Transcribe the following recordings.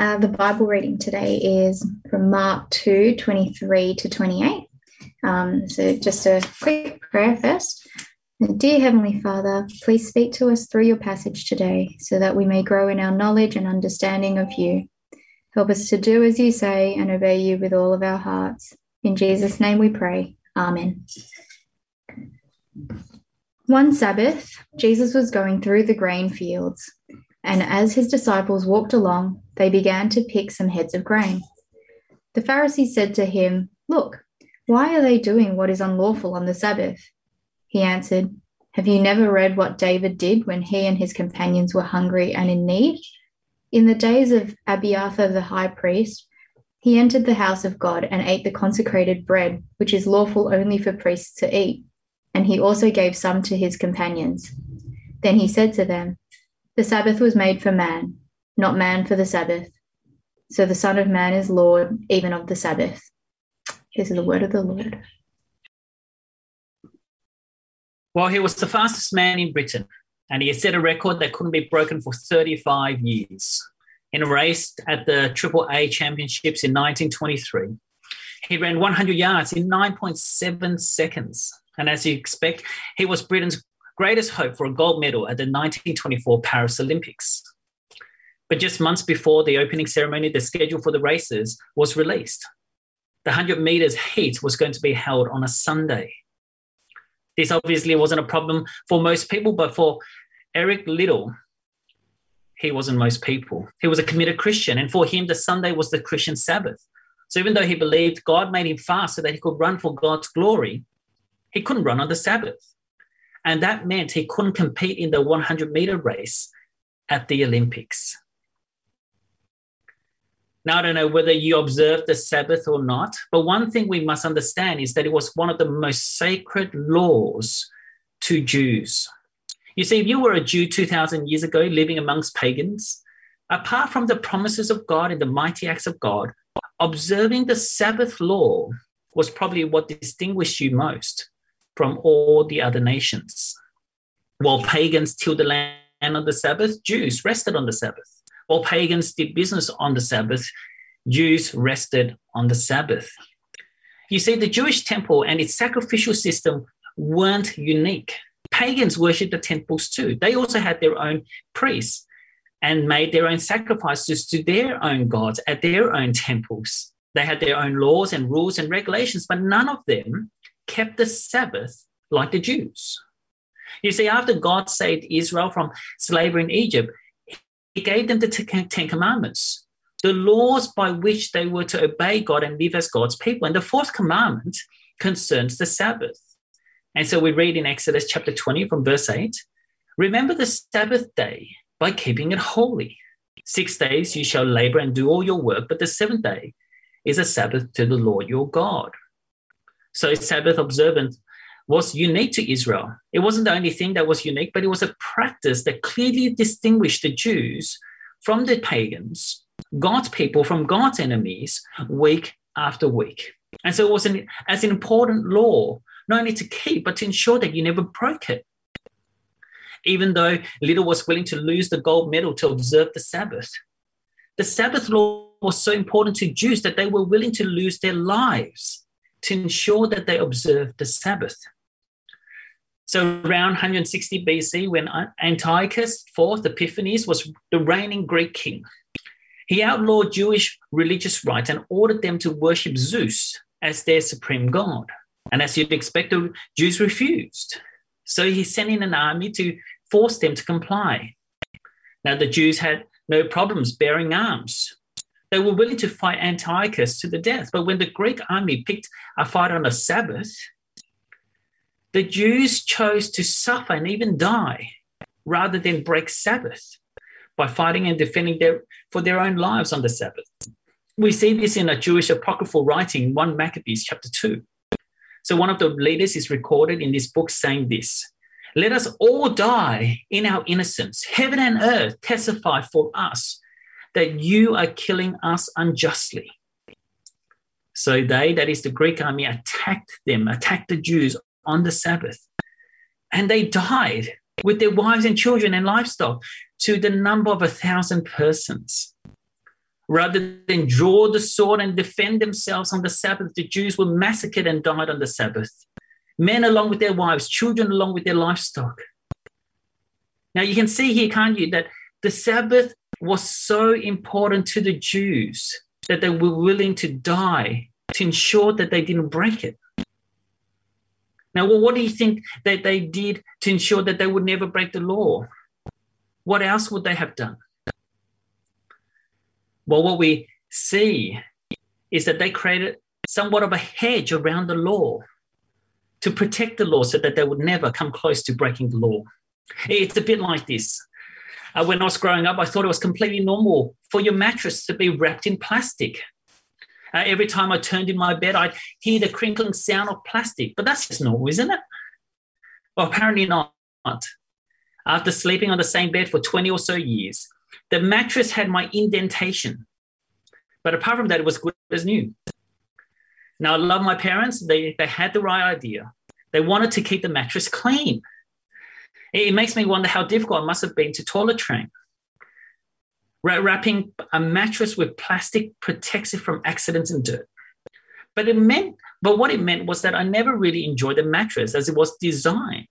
Uh, the Bible reading today is from Mark 2 23 to 28. Um, so, just a quick prayer first. Dear Heavenly Father, please speak to us through your passage today so that we may grow in our knowledge and understanding of you. Help us to do as you say and obey you with all of our hearts. In Jesus' name we pray. Amen. One Sabbath, Jesus was going through the grain fields, and as his disciples walked along, they began to pick some heads of grain. The Pharisees said to him, Look, why are they doing what is unlawful on the Sabbath? He answered, Have you never read what David did when he and his companions were hungry and in need? In the days of Abiathar the high priest, he entered the house of God and ate the consecrated bread, which is lawful only for priests to eat, and he also gave some to his companions. Then he said to them, The Sabbath was made for man, not man for the Sabbath. So the Son of Man is Lord even of the Sabbath. This is the word of the Lord. Well, he was the fastest man in Britain, and he set a record that couldn't be broken for 35 years. In a race at the Triple A Championships in 1923, he ran 100 yards in 9.7 seconds. And as you expect, he was Britain's greatest hope for a gold medal at the 1924 Paris Olympics. But just months before the opening ceremony, the schedule for the races was released. The 100 meters heat was going to be held on a Sunday. This obviously wasn't a problem for most people, but for Eric Liddell, he wasn't most people. He was a committed Christian, and for him, the Sunday was the Christian Sabbath. So even though he believed God made him fast so that he could run for God's glory, he couldn't run on the Sabbath. And that meant he couldn't compete in the 100 meter race at the Olympics. Now, I don't know whether you observed the Sabbath or not, but one thing we must understand is that it was one of the most sacred laws to Jews. You see, if you were a Jew 2,000 years ago living amongst pagans, apart from the promises of God and the mighty acts of God, observing the Sabbath law was probably what distinguished you most from all the other nations. While pagans tilled the land on the Sabbath, Jews rested on the Sabbath. While pagans did business on the Sabbath, Jews rested on the Sabbath. You see, the Jewish temple and its sacrificial system weren't unique. Pagans worshipped the temples too. They also had their own priests and made their own sacrifices to their own gods at their own temples. They had their own laws and rules and regulations, but none of them kept the Sabbath like the Jews. You see, after God saved Israel from slavery in Egypt, he gave them the Ten Commandments, the laws by which they were to obey God and live as God's people. And the fourth commandment concerns the Sabbath. And so we read in Exodus chapter 20 from verse 8 Remember the Sabbath day by keeping it holy. Six days you shall labor and do all your work, but the seventh day is a Sabbath to the Lord your God. So Sabbath observance was unique to Israel. It wasn't the only thing that was unique, but it was a practice that clearly distinguished the Jews from the pagans, God's people from God's enemies, week after week. And so it was an, as an important law, not only to keep, but to ensure that you never broke it. Even though Liddell was willing to lose the gold medal to observe the Sabbath, the Sabbath law was so important to Jews that they were willing to lose their lives to ensure that they observed the Sabbath. So around 160 BC, when Antiochus IV Epiphanes was the reigning Greek king, he outlawed Jewish religious rites and ordered them to worship Zeus as their supreme god. And as you'd expect, the Jews refused. So he sent in an army to force them to comply. Now, the Jews had no problems bearing arms. They were willing to fight Antiochus to the death. But when the Greek army picked a fight on a Sabbath, the Jews chose to suffer and even die rather than break Sabbath by fighting and defending their, for their own lives on the Sabbath. We see this in a Jewish apocryphal writing, 1 Maccabees chapter 2. So one of the leaders is recorded in this book saying this Let us all die in our innocence. Heaven and earth testify for us that you are killing us unjustly. So they, that is the Greek army, attacked them, attacked the Jews on the Sabbath. And they died with their wives and children and livestock to the number of a thousand persons. Rather than draw the sword and defend themselves on the Sabbath, the Jews were massacred and died on the Sabbath. Men along with their wives, children along with their livestock. Now you can see here, can't you, that the Sabbath was so important to the Jews that they were willing to die to ensure that they didn't break it. Now, well, what do you think that they did to ensure that they would never break the law? What else would they have done? Well, what we see is that they created somewhat of a hedge around the law to protect the law so that they would never come close to breaking the law. It's a bit like this. Uh, when I was growing up, I thought it was completely normal for your mattress to be wrapped in plastic. Uh, every time I turned in my bed, I'd hear the crinkling sound of plastic, but that's just normal, isn't it? Well, apparently not. After sleeping on the same bed for 20 or so years, the mattress had my indentation. But apart from that, it was good as new. Now, I love my parents. They, they had the right idea. They wanted to keep the mattress clean. It makes me wonder how difficult it must have been to toilet train. Wrapping a mattress with plastic protects it from accidents and dirt. But it meant, but what it meant was that I never really enjoyed the mattress as it was designed.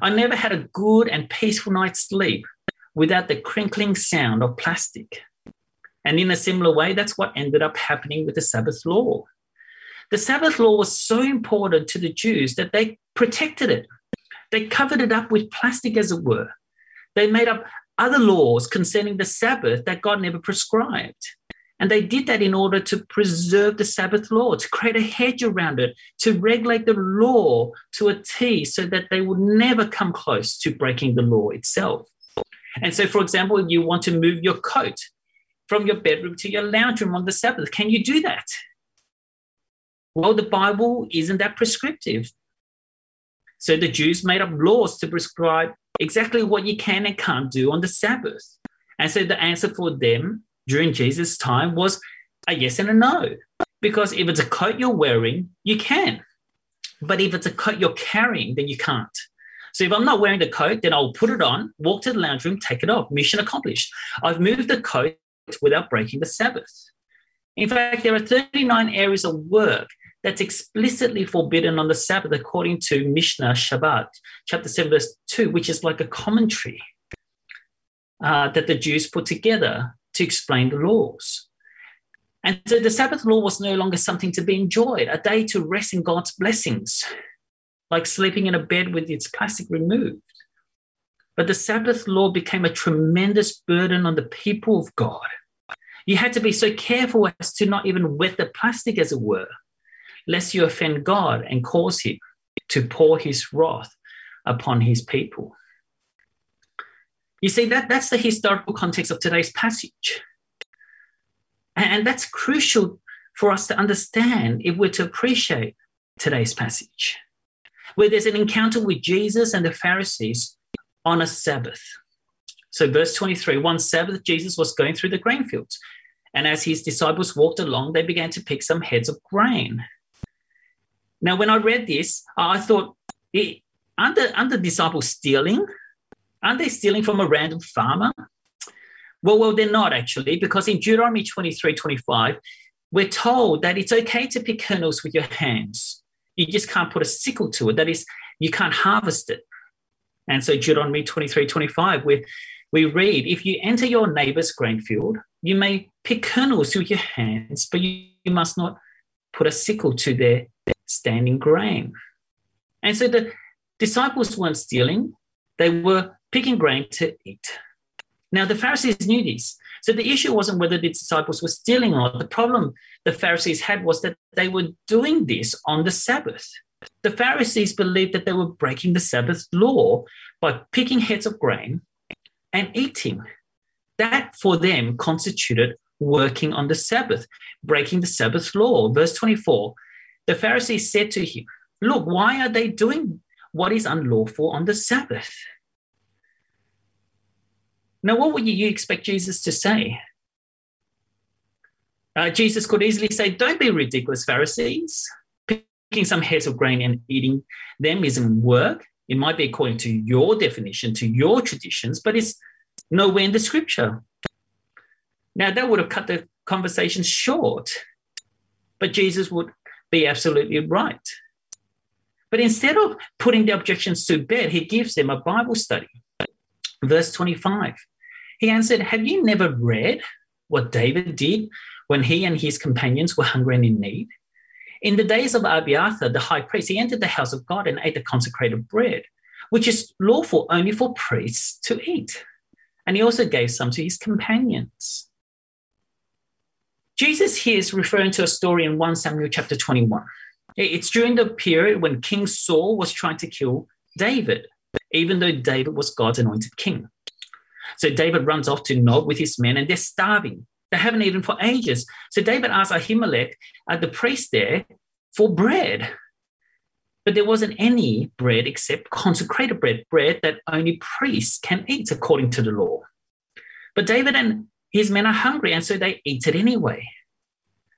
I never had a good and peaceful night's sleep without the crinkling sound of plastic. And in a similar way, that's what ended up happening with the Sabbath law. The Sabbath law was so important to the Jews that they protected it. They covered it up with plastic, as it were. They made up other laws concerning the Sabbath that God never prescribed. And they did that in order to preserve the Sabbath law, to create a hedge around it, to regulate the law to a T so that they would never come close to breaking the law itself. And so, for example, you want to move your coat from your bedroom to your lounge room on the Sabbath. Can you do that? Well, the Bible isn't that prescriptive. So the Jews made up laws to prescribe exactly what you can and can't do on the Sabbath. And so the answer for them during Jesus' time was a yes and a no. Because if it's a coat you're wearing, you can. But if it's a coat you're carrying, then you can't. So if I'm not wearing the coat, then I'll put it on, walk to the lounge room, take it off. Mission accomplished. I've moved the coat without breaking the Sabbath. In fact, there are 39 areas of work that's explicitly forbidden on the Sabbath according to Mishnah Shabbat, chapter 7, verse 2, which is like a commentary uh, that the Jews put together to explain the laws. And so the Sabbath law was no longer something to be enjoyed, a day to rest in God's blessings like sleeping in a bed with its plastic removed. But the Sabbath law became a tremendous burden on the people of God. You had to be so careful as to not even wet the plastic, as it were, lest you offend God and cause Him to pour His wrath upon His people. You see, that, that's the historical context of today's passage. And that's crucial for us to understand if we're to appreciate today's passage where there's an encounter with Jesus and the Pharisees on a Sabbath. So, verse 23 one Sabbath, Jesus was going through the grain fields. And as his disciples walked along, they began to pick some heads of grain. Now, when I read this, I thought, eh, aren't the, aren't the disciples stealing? Aren't they stealing from a random farmer? Well, well, they're not actually, because in Deuteronomy 23 25, we're told that it's okay to pick kernels with your hands you just can't put a sickle to it. That is, you can't harvest it. And so Deuteronomy 23, 25, where we read, if you enter your neighbor's grain field, you may pick kernels with your hands, but you, you must not put a sickle to their standing grain. And so the disciples weren't stealing, they were picking grain to eat. Now, the Pharisees knew this. So the issue wasn't whether the disciples were stealing or not. The problem the Pharisees had was that they were doing this on the Sabbath. The Pharisees believed that they were breaking the Sabbath law by picking heads of grain and eating. That for them constituted working on the Sabbath, breaking the Sabbath law. Verse 24 the Pharisees said to him, Look, why are they doing what is unlawful on the Sabbath? Now, what would you expect Jesus to say? Uh, Jesus could easily say, Don't be ridiculous, Pharisees. Picking some heads of grain and eating them isn't work. It might be according to your definition, to your traditions, but it's nowhere in the scripture. Now, that would have cut the conversation short, but Jesus would be absolutely right. But instead of putting the objections to bed, he gives them a Bible study. Verse 25 He answered, Have you never read what David did when he and his companions were hungry and in need? In the days of Abiathar, the high priest, he entered the house of God and ate the consecrated bread, which is lawful only for priests to eat. And he also gave some to his companions. Jesus here is referring to a story in 1 Samuel chapter 21. It's during the period when King Saul was trying to kill David, even though David was God's anointed king. So David runs off to Nob with his men and they're starving. They haven't eaten for ages. So David asks Ahimelech, uh, the priest there, for bread. But there wasn't any bread except consecrated bread, bread that only priests can eat according to the law. But David and his men are hungry, and so they eat it anyway.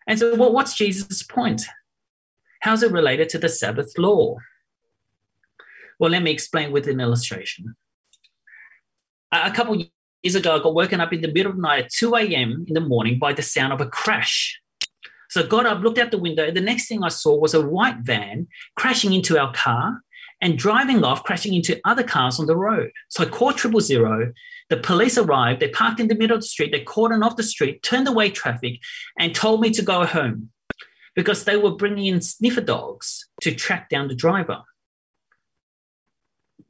And so, well, what's Jesus' point? How's it related to the Sabbath law? Well, let me explain with an illustration. A couple years ago, I got woken up in the middle of the night at 2 a.m. in the morning by the sound of a crash. So I got up, looked out the window. The next thing I saw was a white van crashing into our car and driving off, crashing into other cars on the road. So I called triple zero. The police arrived. They parked in the middle of the street. They cordoned off the street, turned away traffic, and told me to go home because they were bringing in sniffer dogs to track down the driver.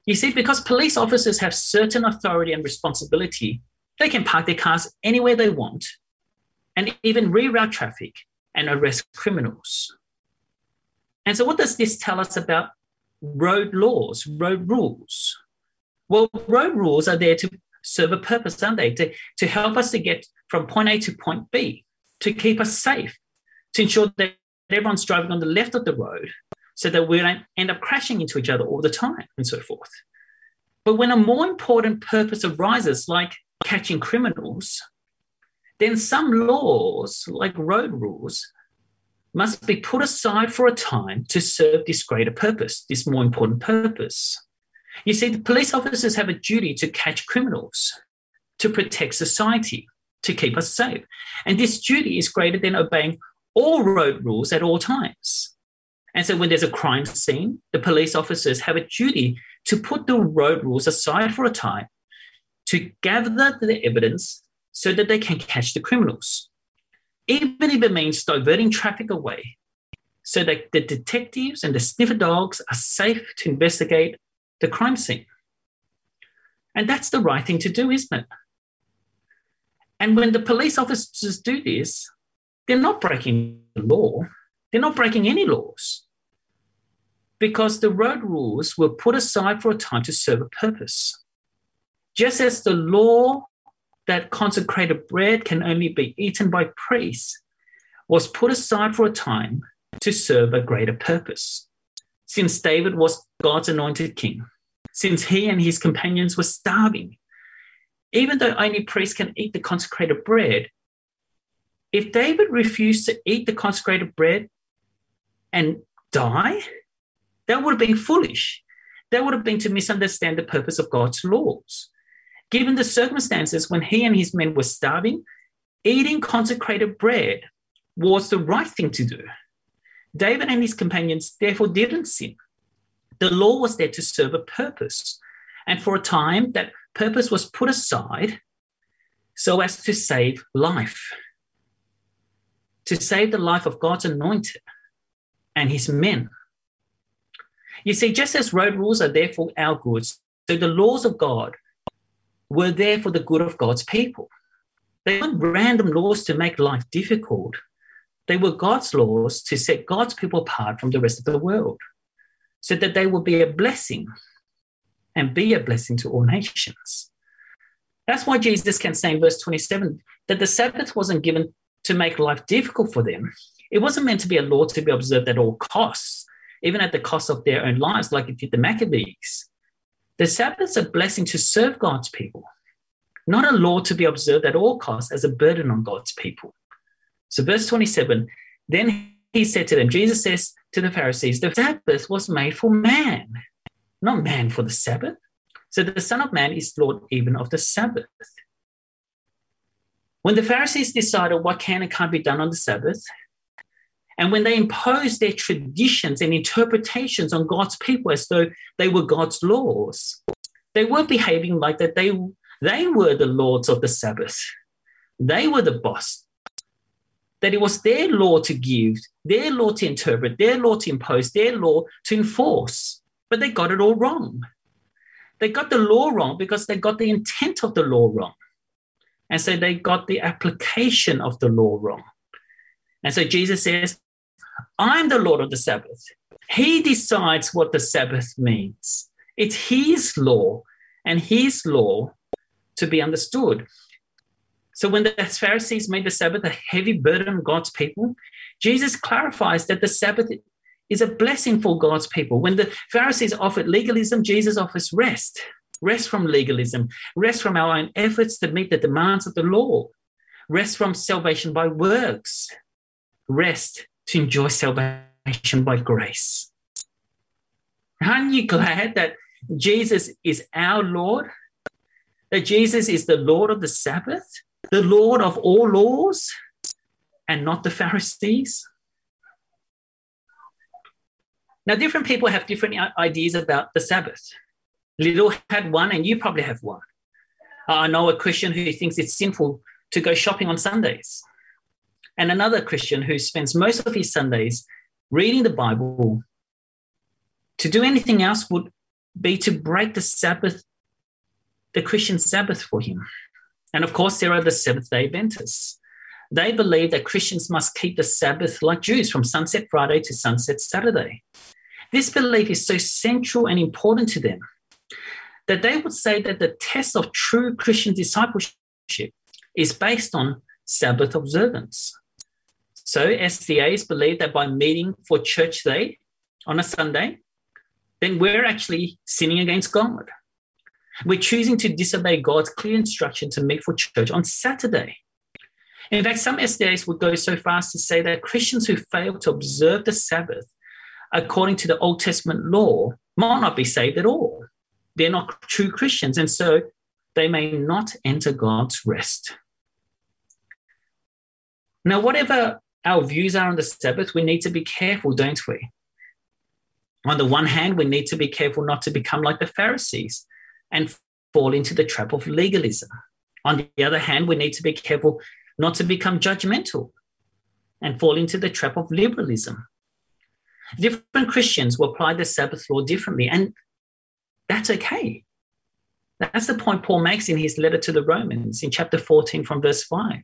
You see, because police officers have certain authority and responsibility, they can park their cars anywhere they want and even reroute traffic and arrest criminals. And so, what does this tell us about road laws, road rules? Well, road rules are there to serve a purpose, aren't they? To, to help us to get from point A to point B, to keep us safe, to ensure that everyone's driving on the left of the road so that we don't end up crashing into each other all the time and so forth. But when a more important purpose arises, like catching criminals, then some laws, like road rules, must be put aside for a time to serve this greater purpose, this more important purpose. You see, the police officers have a duty to catch criminals, to protect society, to keep us safe. And this duty is greater than obeying all road rules at all times. And so when there's a crime scene, the police officers have a duty to put the road rules aside for a time to gather the evidence so that they can catch the criminals, even if it means diverting traffic away so that the detectives and the sniffer dogs are safe to investigate the crime scene. And that's the right thing to do, isn't it? And when the police officers do this, they're not breaking the law, they're not breaking any laws because the road rules were put aside for a time to serve a purpose. Just as the law that consecrated bread can only be eaten by priests was put aside for a time to serve a greater purpose. Since David was God's anointed king, since he and his companions were starving, even though only priests can eat the consecrated bread, if David refused to eat the consecrated bread and die, that would have been foolish. That would have been to misunderstand the purpose of God's laws. Given the circumstances when he and his men were starving, eating consecrated bread was the right thing to do. David and his companions therefore didn't sin. The law was there to serve a purpose. And for a time, that purpose was put aside so as to save life to save the life of God's anointed and his men. You see, just as road rules are there for our goods, so the laws of God were there for the good of God's people. They weren't random laws to make life difficult. They were God's laws to set God's people apart from the rest of the world so that they will be a blessing and be a blessing to all nations. That's why Jesus can say in verse 27 that the Sabbath wasn't given to make life difficult for them. It wasn't meant to be a law to be observed at all costs, even at the cost of their own lives, like it did the Maccabees. The Sabbath's a blessing to serve God's people, not a law to be observed at all costs as a burden on God's people. So, verse 27 then he said to them, Jesus says to the Pharisees, the Sabbath was made for man, not man for the Sabbath. So the Son of Man is Lord even of the Sabbath. When the Pharisees decided what can and can't be done on the Sabbath, and when they imposed their traditions and interpretations on God's people as though they were God's laws, they weren't behaving like that. They, they were the lords of the Sabbath. They were the boss. That it was their law to give, their law to interpret, their law to impose, their law to enforce. But they got it all wrong. They got the law wrong because they got the intent of the law wrong. And so they got the application of the law wrong. And so Jesus says, I'm the Lord of the Sabbath. He decides what the Sabbath means. It's His law and His law to be understood. So when the Pharisees made the Sabbath a heavy burden on God's people, Jesus clarifies that the Sabbath is a blessing for God's people. When the Pharisees offered legalism, Jesus offers rest rest from legalism, rest from our own efforts to meet the demands of the law, rest from salvation by works, rest to enjoy salvation by grace. Aren't you glad that Jesus is our Lord? That Jesus is the Lord of the Sabbath, the Lord of all laws, and not the Pharisees? Now, different people have different ideas about the Sabbath. Liddell had one, and you probably have one. Uh, I know a Christian who thinks it's sinful to go shopping on Sundays, and another Christian who spends most of his Sundays reading the Bible. To do anything else would be to break the Sabbath, the Christian Sabbath for him. And of course, there are the Seventh day Adventists. They believe that Christians must keep the Sabbath like Jews from sunset Friday to sunset Saturday. This belief is so central and important to them that they would say that the test of true Christian discipleship is based on Sabbath observance. So SDAs believe that by meeting for church day on a Sunday, then we're actually sinning against God. We're choosing to disobey God's clear instruction to meet for church on Saturday. In fact, some SDAs would go so far as to say that Christians who fail to observe the Sabbath according to the Old Testament law might not be saved at all they're not true Christians. And so they may not enter God's rest. Now, whatever our views are on the Sabbath, we need to be careful, don't we? On the one hand, we need to be careful not to become like the Pharisees and fall into the trap of legalism. On the other hand, we need to be careful not to become judgmental and fall into the trap of liberalism. Different Christians will apply the Sabbath law differently, and that's okay. That's the point Paul makes in his letter to the Romans in chapter 14 from verse 5.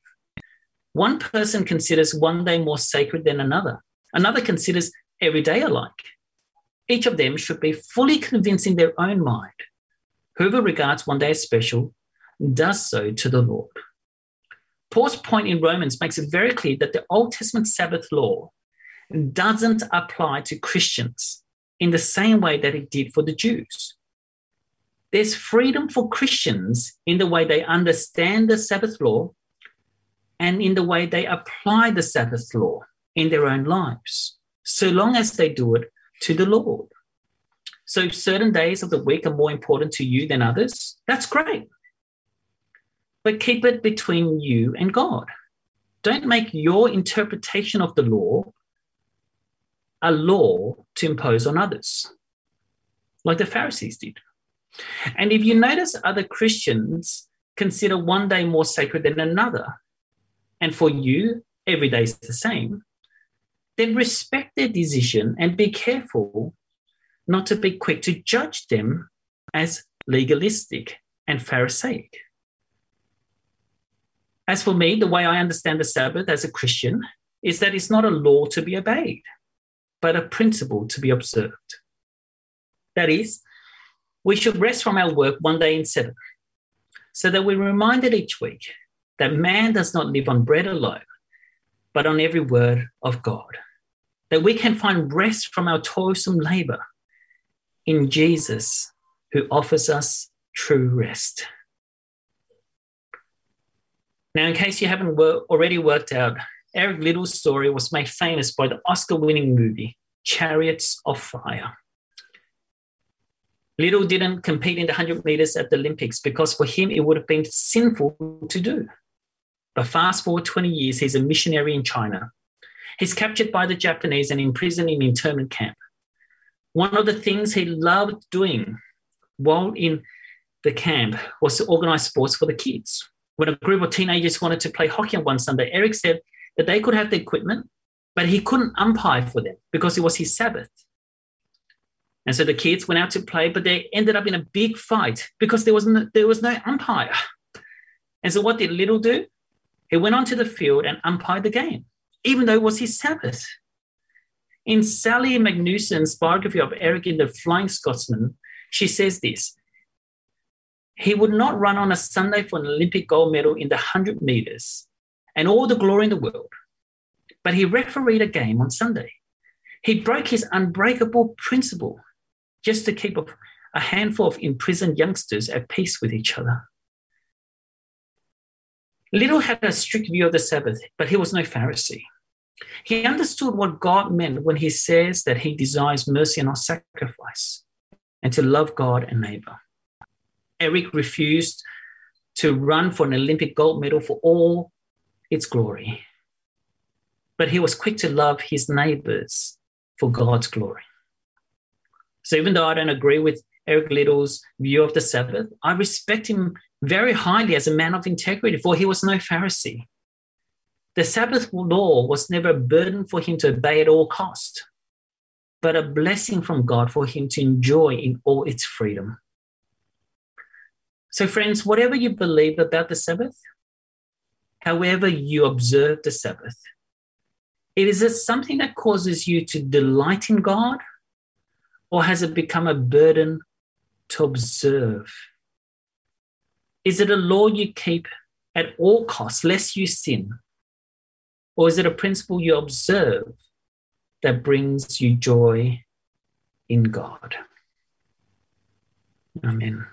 One person considers one day more sacred than another, another considers every day alike. Each of them should be fully convinced in their own mind. Whoever regards one day as special does so to the Lord. Paul's point in Romans makes it very clear that the Old Testament Sabbath law doesn't apply to Christians in the same way that it did for the Jews there's freedom for Christians in the way they understand the Sabbath law and in the way they apply the Sabbath law in their own lives, so long as they do it to the Lord. So, certain days of the week are more important to you than others, that's great. But keep it between you and God. Don't make your interpretation of the law a law to impose on others, like the Pharisees did. And if you notice other Christians consider one day more sacred than another, and for you, every day is the same, then respect their decision and be careful not to be mm. quick to judge them as legalistic and Pharisaic. As for me, the way I understand the Sabbath as a Christian is that it's not a law to be obeyed, but a principle to be observed. That is, we should rest from our work one day in seven, so that we're reminded each week that man does not live on bread alone, but on every word of God. That we can find rest from our toilsome labor in Jesus, who offers us true rest. Now, in case you haven't wor- already worked out, Eric Liddell's story was made famous by the Oscar winning movie Chariots of Fire. Liddell didn't compete in the 100 meters at the Olympics because for him it would have been sinful to do. But fast forward 20 years, he's a missionary in China. He's captured by the Japanese and imprisoned in internment camp. One of the things he loved doing while in the camp was to organize sports for the kids. When a group of teenagers wanted to play hockey on one Sunday, Eric said that they could have the equipment, but he couldn't umpire for them because it was his Sabbath. And so the kids went out to play, but they ended up in a big fight because there was no, there was no umpire. And so what did Liddell do? He went onto the field and umpired the game, even though it was his Sabbath. In Sally Magnusson's biography of Eric in the Flying Scotsman, she says this He would not run on a Sunday for an Olympic gold medal in the 100 meters and all the glory in the world, but he refereed a game on Sunday. He broke his unbreakable principle just to keep a handful of imprisoned youngsters at peace with each other. Liddell had a strict view of the Sabbath, but he was no Pharisee. He understood what God meant when he says that he desires mercy and not sacrifice, and to love God and neighbor. Eric refused to run for an Olympic gold medal for all its glory, but he was quick to love his neighbors for God's glory. So even though I don't agree with Eric Liddell's view of the Sabbath, I respect him very highly as a man of integrity, for he was no Pharisee. The Sabbath law was never a burden for him to obey at all cost, but a blessing from God for him to enjoy in all its freedom. So, friends, whatever you believe about the Sabbath, however you observe the Sabbath, it is it something that causes you to delight in God, or has it become a burden to observe? Is it a law you keep at all costs, lest you sin? Or is it a principle you observe that brings you joy in God? Amen.